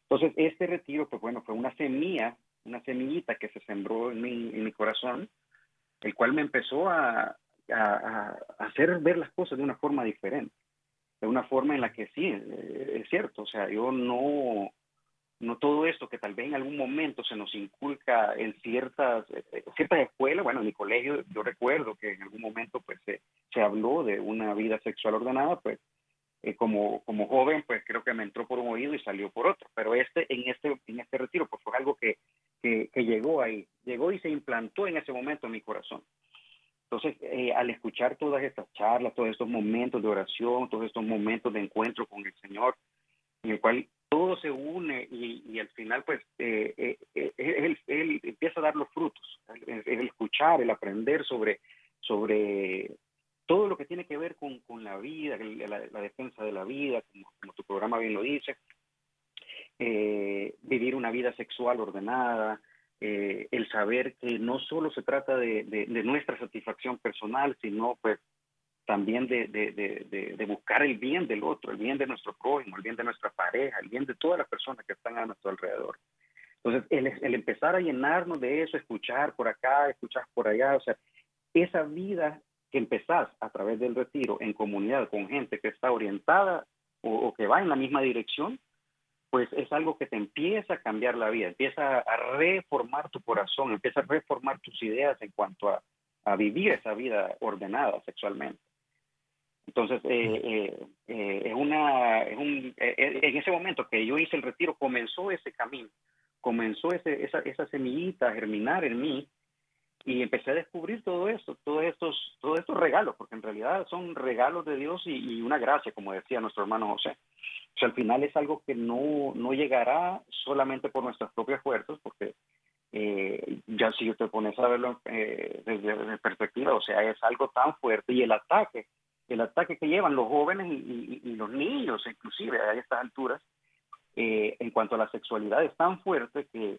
Speaker 8: Entonces, este retiro, pues bueno, fue una semilla, una semillita que se sembró en mi, en mi corazón, el cual me empezó a, a, hacer ver las cosas de una forma diferente, de una forma en la que sí, eh, es cierto, o sea, yo no, no todo esto que tal vez en algún momento se nos inculca en ciertas, eh, ciertas escuelas, bueno, en mi colegio yo recuerdo que en algún momento pues se, se habló de una vida sexual ordenada, pues eh, como, como joven pues creo que me entró por un oído y salió por otro, pero este en este, en este retiro pues fue algo que, que llegó ahí, llegó y se implantó en ese momento en mi corazón. Entonces, eh, al escuchar todas estas charlas, todos estos momentos de oración, todos estos momentos de encuentro con el Señor, en el cual todo se une y, y al final pues eh, eh, eh él, él, empieza a dar los frutos, el, el, escuchar, el aprender sobre, sobre todo lo que tiene que ver con, con la vida, la, la, defensa de la vida, como, como, tu programa bien lo dice, eh, vivir una vida sexual ordenada, eh, el saber que no solo se trata de, nuestra satisfacción personal, sino pues también de, buscar el bien del otro, el bien de nuestro prójimo, el bien de nuestra pareja, el bien de todas las personas que están a nuestro alrededor. Entonces, el, empezar a llenarnos de eso, escuchar por acá, escuchar por allá, o sea, esa vida que empezás a través del retiro en comunidad con gente que está orientada o que va en la misma dirección, pues es algo que te empieza a cambiar la vida, empieza a reformar tu corazón, empieza a reformar tus ideas en cuanto a, a vivir esa vida ordenada sexualmente. Entonces, eh, eh, eh, es una, es un, en ese momento que yo hice el retiro, comenzó ese camino, comenzó ese, esa, esa semillita a germinar en mí y empecé a descubrir todo esto, todos estos, todos estos regalos, porque en realidad son regalos de Dios y, y, una gracia, como decía nuestro hermano José. O sea, al final es algo que no, no llegará solamente por nuestras propias fuerzas, porque eh, ya si te pones a verlo eh, desde, desde perspectiva, o sea, es algo tan fuerte y el ataque el ataque que llevan los jóvenes y, y, y los niños, inclusive a estas alturas, eh, en cuanto a la sexualidad, es tan fuerte que,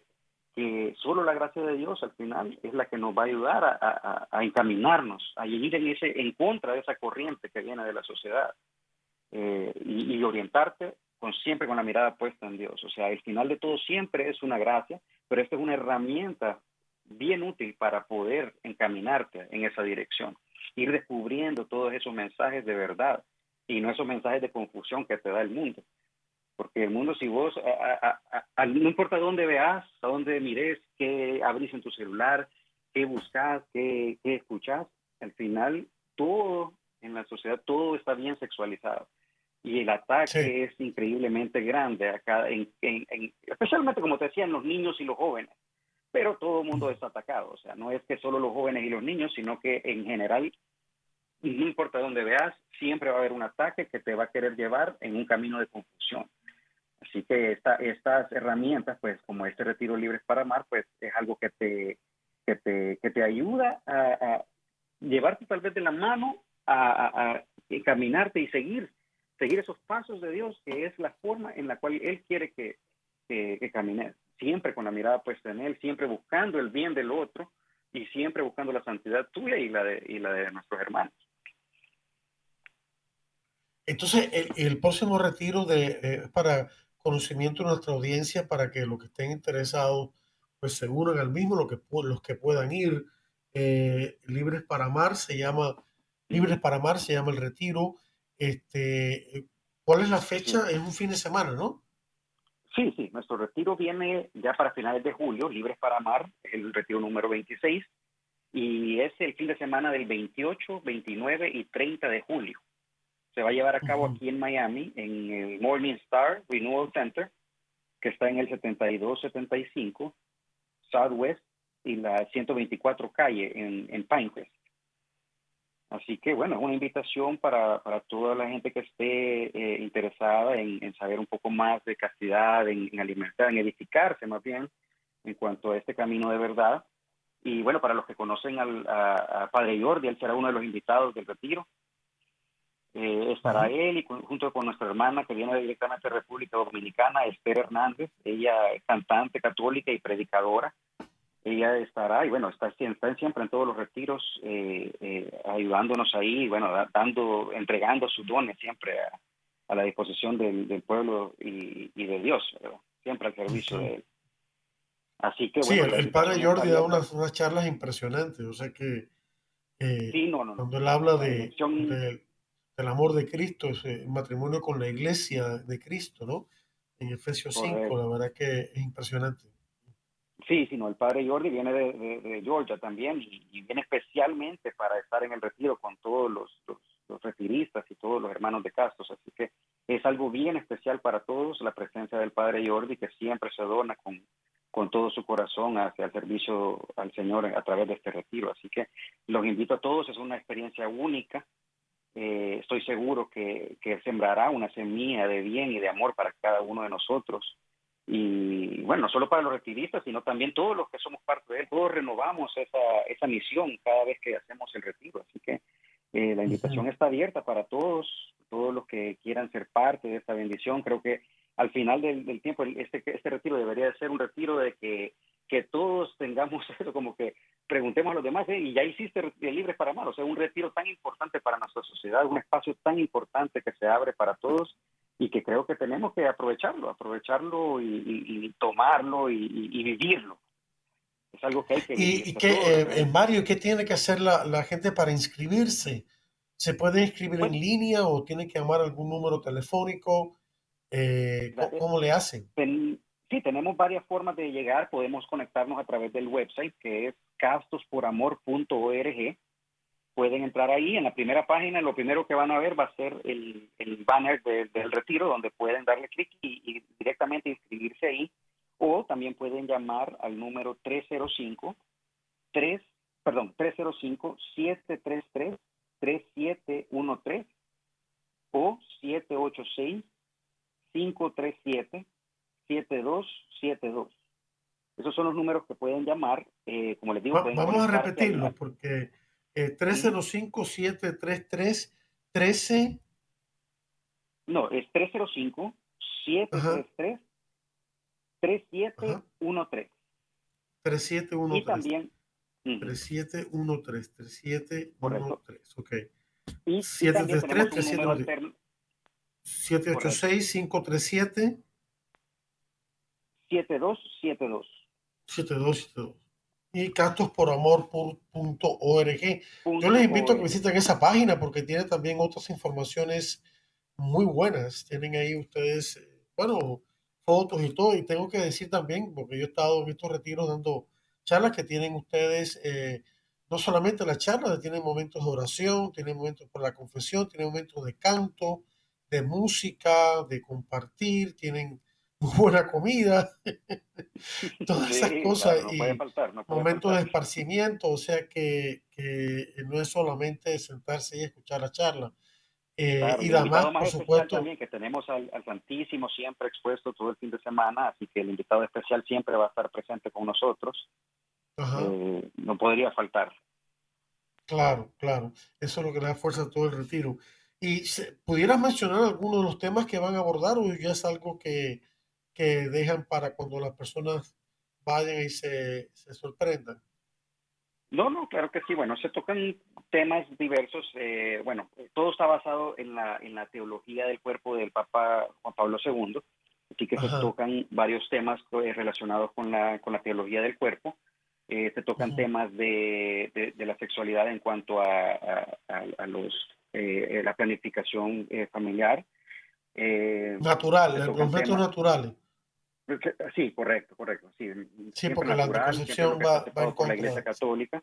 Speaker 8: que, solo la gracia de Dios al final es la que nos va a ayudar a, encaminarnos, a ir en, ese, en contra de esa corriente que viene de la sociedad eh, y, orientarte con, siempre con la mirada puesta en Dios. O sea, al final de todo siempre es una gracia, pero esta es una herramienta bien útil para poder encaminarte en esa dirección ir descubriendo todos esos mensajes de verdad y no esos mensajes de confusión que te da el mundo. Porque el mundo, si vos, a, a, a, no importa dónde veas, a dónde mires, qué abrís en tu celular, qué buscas, qué, qué escuchas, al final todo en la sociedad, todo está bien sexualizado. Y el ataque sí. es increíblemente grande acá, en, en, en, especialmente como te decía, en los niños y los jóvenes pero todo el mundo es atacado. O sea, no es que solo los jóvenes y los niños, sino que en general, no importa dónde veas, siempre va a haber un ataque que te va a querer llevar en un camino de confusión. Así que esta, estas herramientas, pues como este retiro libres para amar, pues es algo que te, que te, que te ayuda a, llevarte tal vez de la mano a, a, caminarte y seguir, seguir esos pasos de Dios, que es la forma en la cual Él quiere que, que, camines siempre con la mirada puesta en Él, siempre buscando el bien del otro y siempre buscando la santidad tuya y la de, y la de nuestros hermanos.
Speaker 3: Entonces, el, el próximo retiro de, para conocimiento de nuestra audiencia, para que los que estén interesados, pues se unan al mismo, los que, los que puedan ir. Eh, Libres para Amar se llama, Libres para Amar se llama el retiro. Este, ¿Cuál es la fecha? Es un fin de semana, ¿no?
Speaker 8: Sí, sí, nuestro retiro viene ya para finales de julio, Libres para Amar, el retiro número 26, y es el fin de semana del 28, 29 y 30 de julio. Se va a llevar a cabo uh -huh. aquí en Miami, en el Morning Star Renewal Center, que está en el 7275 Southwest y la 124 calle en, en Pinecrest. Así que bueno, es una invitación para, para toda la gente que esté eh, interesada en, en, saber un poco más de castidad, en, en, alimentar, en edificarse más bien en cuanto a este camino de verdad. Y bueno, para los que conocen al, a, a Padre Jordi, él será uno de los invitados del retiro. Eh, estará él y con, junto con nuestra hermana que viene directamente de República Dominicana, Esther Hernández. Ella es cantante católica y predicadora ella estará y bueno, está, está siempre en todos los retiros eh, eh, ayudándonos ahí, bueno, dando, entregando sus dones siempre a, a la disposición del, del pueblo y, y, de Dios, ¿verdad? siempre al servicio de él. Así que
Speaker 3: bueno, Sí, el, el padre Jordi da unas, unas, charlas impresionantes, o sea que eh,
Speaker 8: sí, no, no,
Speaker 3: cuando él habla de, de, del amor de Cristo, ese matrimonio con la iglesia de Cristo, ¿no? en Efesios 5, la verdad que es impresionante.
Speaker 8: Sí, sino el padre Jordi viene de, Georgia también y, viene especialmente para estar en el retiro con todos los, los, retiristas y todos los hermanos de Castos. Así que es algo bien especial para todos la presencia del padre Jordi que siempre se dona con, con todo su corazón hacia el servicio al Señor a través de este retiro. Así que los invito a todos, es una experiencia única. Eh, estoy seguro que, que sembrará una semilla de bien y de amor para cada uno de nosotros y bueno, no solo para los retiristas, sino también todos los que somos parte de él, todos renovamos esa, esa misión cada vez que hacemos el retiro. Así que eh, la invitación está abierta para todos, todos los que quieran ser parte de esta bendición. Creo que al final del, tiempo, este, este retiro debería ser un retiro de que, que todos tengamos eso, como que preguntemos a los demás, ¿eh? y ya hiciste Libres para Amar, o sea, un retiro tan importante para nuestra sociedad, un espacio tan importante que se abre para todos y que creo que tenemos que aprovecharlo, aprovecharlo y, tomarlo y, vivirlo. Es algo que hay que...
Speaker 3: ¿Y, qué, eh, eh, Mario, qué tiene que hacer la, gente para inscribirse? ¿Se puede inscribir en línea o tiene que llamar algún número telefónico? Eh, ¿Cómo le hacen?
Speaker 8: Sí, tenemos varias formas de llegar. Podemos conectarnos a través del website que es castosporamor.org pueden entrar ahí. En la primera página, lo primero que van a ver va a ser el, banner del retiro, donde pueden darle clic y, directamente inscribirse ahí. O también pueden llamar al número 305 3, perdón, 305 733 3713 o 786 537 7272. Esos son los números que pueden llamar. Eh, como les digo,
Speaker 3: vamos a repetirlo porque 305-733-13. Eh,
Speaker 8: no, es 305-733-3713.
Speaker 3: 3713.
Speaker 8: Y también.
Speaker 3: 3713. 3713. Ok.
Speaker 8: Y 733
Speaker 3: 786 537
Speaker 8: 7272.
Speaker 3: 7272 y castosporamor.org. Yo les invito a que visiten esa página porque tiene también otras informaciones muy buenas. Tienen ahí ustedes, eh, bueno, fotos y todo. Y tengo que decir también, porque yo he estado en estos retiros dando charlas que tienen ustedes, eh, no solamente las charlas, tienen momentos de oración, tienen momentos para la confesión, tienen momentos de canto, de música, de compartir, tienen buena comida, todas esas cosas y momentos de esparcimiento, o sea que, que, no es solamente sentarse y escuchar la charla. Eh, y además, por supuesto,
Speaker 8: también que tenemos al, Santísimo siempre expuesto todo el fin de semana, así que el invitado especial siempre va a estar presente con nosotros. Eh, no podría faltar.
Speaker 3: Claro, claro. Eso es lo que le da fuerza a todo el retiro. ¿Y pudieras mencionar algunos de los temas que van a abordar o ya es algo que, que dejan para cuando las personas vayan y se, se sorprendan?
Speaker 8: No, no, claro que sí. Bueno, se tocan temas diversos. Eh, bueno, todo está basado en la, en la teología del cuerpo del Papa Juan Pablo II. Así que se tocan varios temas eh, relacionados con la, con la teología del cuerpo. Eh, se tocan temas de, de, la sexualidad en cuanto a, a, los, la planificación familiar.
Speaker 3: Natural, los métodos naturales.
Speaker 8: Sí, correcto, correcto. Sí,
Speaker 3: sí porque la anticoncepción va, va en
Speaker 8: contra. la Iglesia Católica.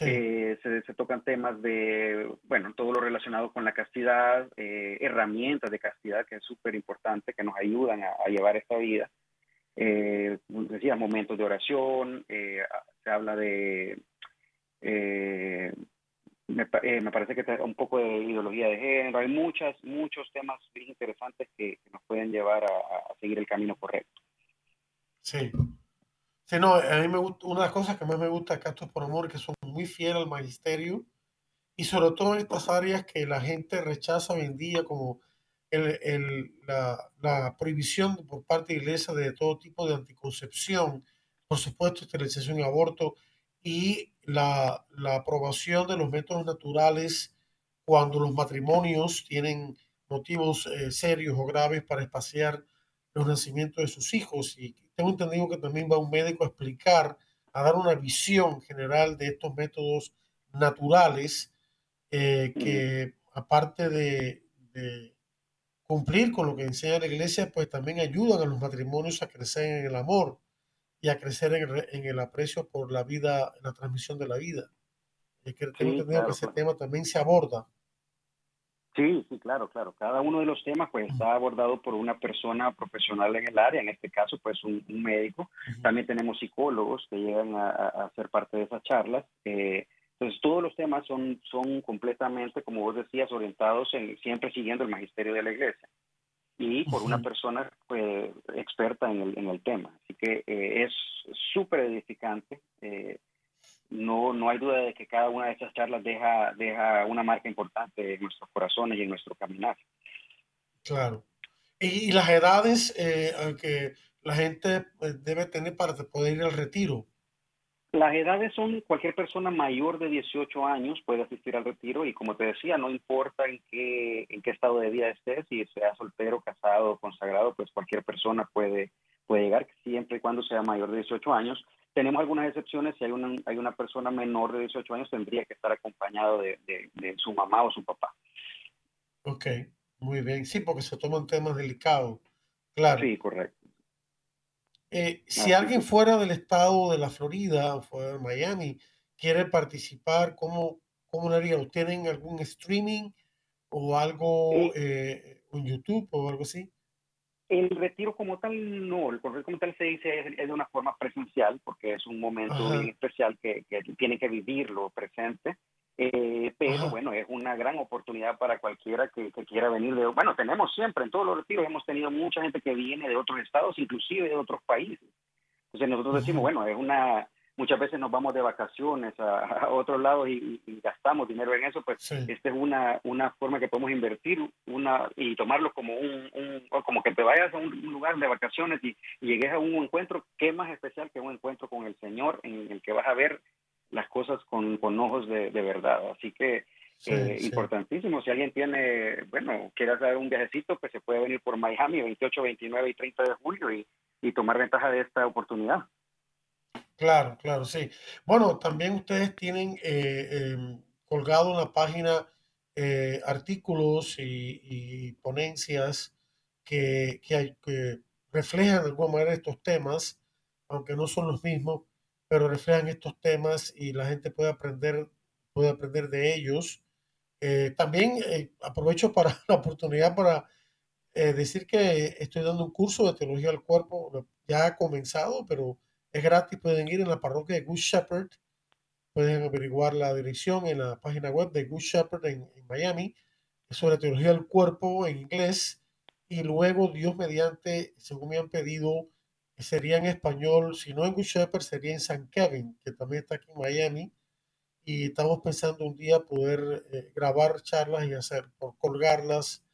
Speaker 8: Eh, se, tocan temas de, bueno, todo lo relacionado con la castidad, eh, herramientas de castidad, que es súper importante, que nos ayudan a, llevar esta vida. Eh, decía, momentos de oración, eh, se habla de eh, me, parece que un poco de ideología de género, hay muchas, muchos temas bien interesantes que, nos pueden llevar a, seguir el camino correcto.
Speaker 3: Sí. Sí, no, a mí me gusta, una de las cosas que más me gusta acá es por amor, que son muy fieles al magisterio y sobre todo en estas áreas que la gente rechaza hoy en día como el, el, la, la, prohibición por parte de la iglesia de todo tipo de anticoncepción, por supuesto, esterilización y aborto, y la, aprobación de los métodos naturales cuando los matrimonios tienen motivos eh, serios o graves para espaciar los nacimientos de sus hijos. Y tengo entendido que también va un médico a explicar, a dar una visión general de estos métodos naturales eh, que aparte de, cumplir con lo que enseña la iglesia, pues también ayudan a los matrimonios a crecer en el amor y a crecer en el, en el aprecio por la vida, en la transmisión de la vida. Es que tengo
Speaker 8: Sí,
Speaker 3: entendido
Speaker 8: claro,
Speaker 3: que ese
Speaker 8: claro.
Speaker 3: tema también se aborda.
Speaker 8: Sí, sí, claro, claro. Cada uno de los temas pues está abordado por una persona profesional en el área, en este caso pues un, un médico. También tenemos psicólogos que llegan a, a- a ser parte de esas charlas. Eh, entonces todos los temas son, son completamente, como vos decías, orientados en, siempre siguiendo el magisterio de la iglesia y por una persona pues, experta en el, en el tema. Así que eh, es súper edificante. Eh, no, no hay duda de que cada una de esas charlas deja, deja una marca importante en nuestros corazones y en nuestro caminar.
Speaker 3: Claro. Y, y las edades eh, que la gente debe tener para poder ir al retiro.
Speaker 8: Las edades son cualquier persona mayor de 18 años puede asistir al retiro y como te decía, no importa en qué, en qué estado de vida estés, si sea soltero, casado, consagrado, pues cualquier persona puede, puede llegar siempre y cuando sea mayor de 18 años. Tenemos algunas excepciones, si hay una, hay una persona menor de 18 años tendría que estar acompañado de, de- de su mamá o su papá.
Speaker 3: Ok, muy bien. Sí, porque se toman temas delicados. Claro.
Speaker 8: Sí, correcto.
Speaker 3: Eh, si alguien fuera del estado de la Florida, fuera de Miami, quiere participar, ¿cómo, cómo lo haría? ¿O ¿Tienen algún streaming o algo
Speaker 8: Eh,
Speaker 3: eh, en YouTube o algo así?
Speaker 8: El retiro como tal, no, el retiro como tal se dice es, es de una forma presencial porque es un momento
Speaker 3: Ajá.
Speaker 8: bien especial que, que tienen que vivirlo presente, eh, pero
Speaker 3: Ajá.
Speaker 8: bueno, es una gran oportunidad para cualquiera que, que quiera venir de, bueno, tenemos siempre en todos los retiros, hemos tenido mucha gente que viene de otros estados, inclusive de otros países. Entonces nosotros decimos,
Speaker 3: Ujú.
Speaker 8: bueno, es una, muchas veces nos vamos de vacaciones a, a otros lados y, y gastamos dinero en eso, pues
Speaker 3: Sí,
Speaker 8: esta es una, una forma que podemos invertir una y tomarlo como un, un- como que te vayas a un lugar de vacaciones y, y llegues a un encuentro, qué más especial que un encuentro con el Señor en el que vas a ver las cosas con, con ojos de, de verdad. Así que
Speaker 3: sí,
Speaker 8: eh,
Speaker 3: sí.
Speaker 8: importantísimo, si alguien tiene, bueno, quiere hacer un viajecito, pues se puede venir por Miami 28, 29 y 30 de julio y, y tomar ventaja de esta oportunidad.
Speaker 3: Claro, claro, sí. Bueno, también ustedes tienen eh, em, colgado en la página eh, artículos y, y ponencias que, que, hay- que reflejan de alguna manera estos temas, aunque no son los mismos, pero reflejan estos temas y la gente puede aprender, puede aprender de ellos. Eh, también eh, aprovecho para la oportunidad para eh, decir que estoy dando un curso de teología del cuerpo, ya ha comenzado, pero es gratis, pueden ir en la parroquia de Good Shepherd, pueden averiguar la dirección en la página web de Good Shepherd en, Miami, sobre teología del cuerpo en inglés, y luego Dios mediante, según me han pedido, sería en español, si no en Good Shepherd, sería en San Kevin, que también está aquí en Miami, y estamos pensando un día poder eh, grabar charlas y hacer, por colgarlas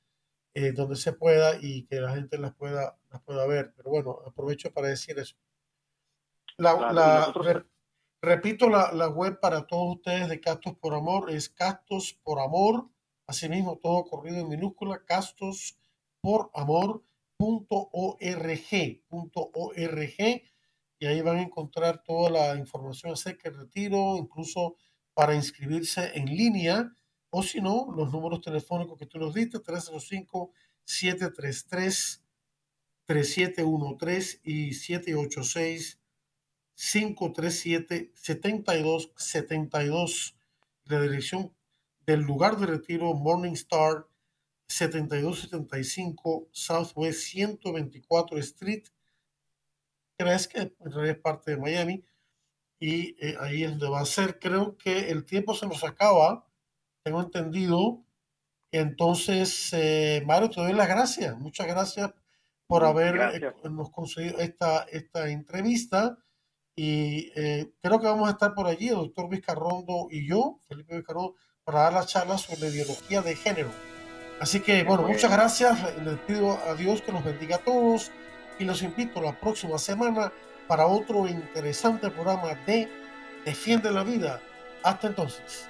Speaker 3: eh, donde se pueda y que la gente las pueda, las pueda ver. Pero bueno, aprovecho para decir eso. La,
Speaker 8: Claro,
Speaker 3: la-
Speaker 8: nosotros-
Speaker 3: re- repito, la, la web para todos ustedes de Castos por Amor es Castos por Amor, asimismo todo corrido en minúscula, Castos por Amor.org, y ahí van a encontrar toda la información acerca del retiro, incluso para inscribirse en línea, o si no, los números telefónicos que tú nos diste, 305-733. 3713 y 786 537 7272 la dirección del lugar de retiro Morningstar 7275 Southwest 124 Street. Crees que en realidad es parte de Miami y eh, ahí es donde va a ser. Creo que el tiempo se nos acaba tengo entendido. Entonces eh, Mario te doy las gracias. Muchas gracias por haber eh, conseguido esta, esta entrevista. Y eh, creo que vamos a estar por allí, el doctor Vizcarrondo y yo, Felipe Vizcarrondo, para dar la charla sobre ideología de género. Así que, bueno,
Speaker 8: Bueno.
Speaker 3: muchas gracias. Les pido a Dios que nos bendiga a todos y los invito la próxima semana para otro interesante programa de Defiende la Vida. Hasta entonces.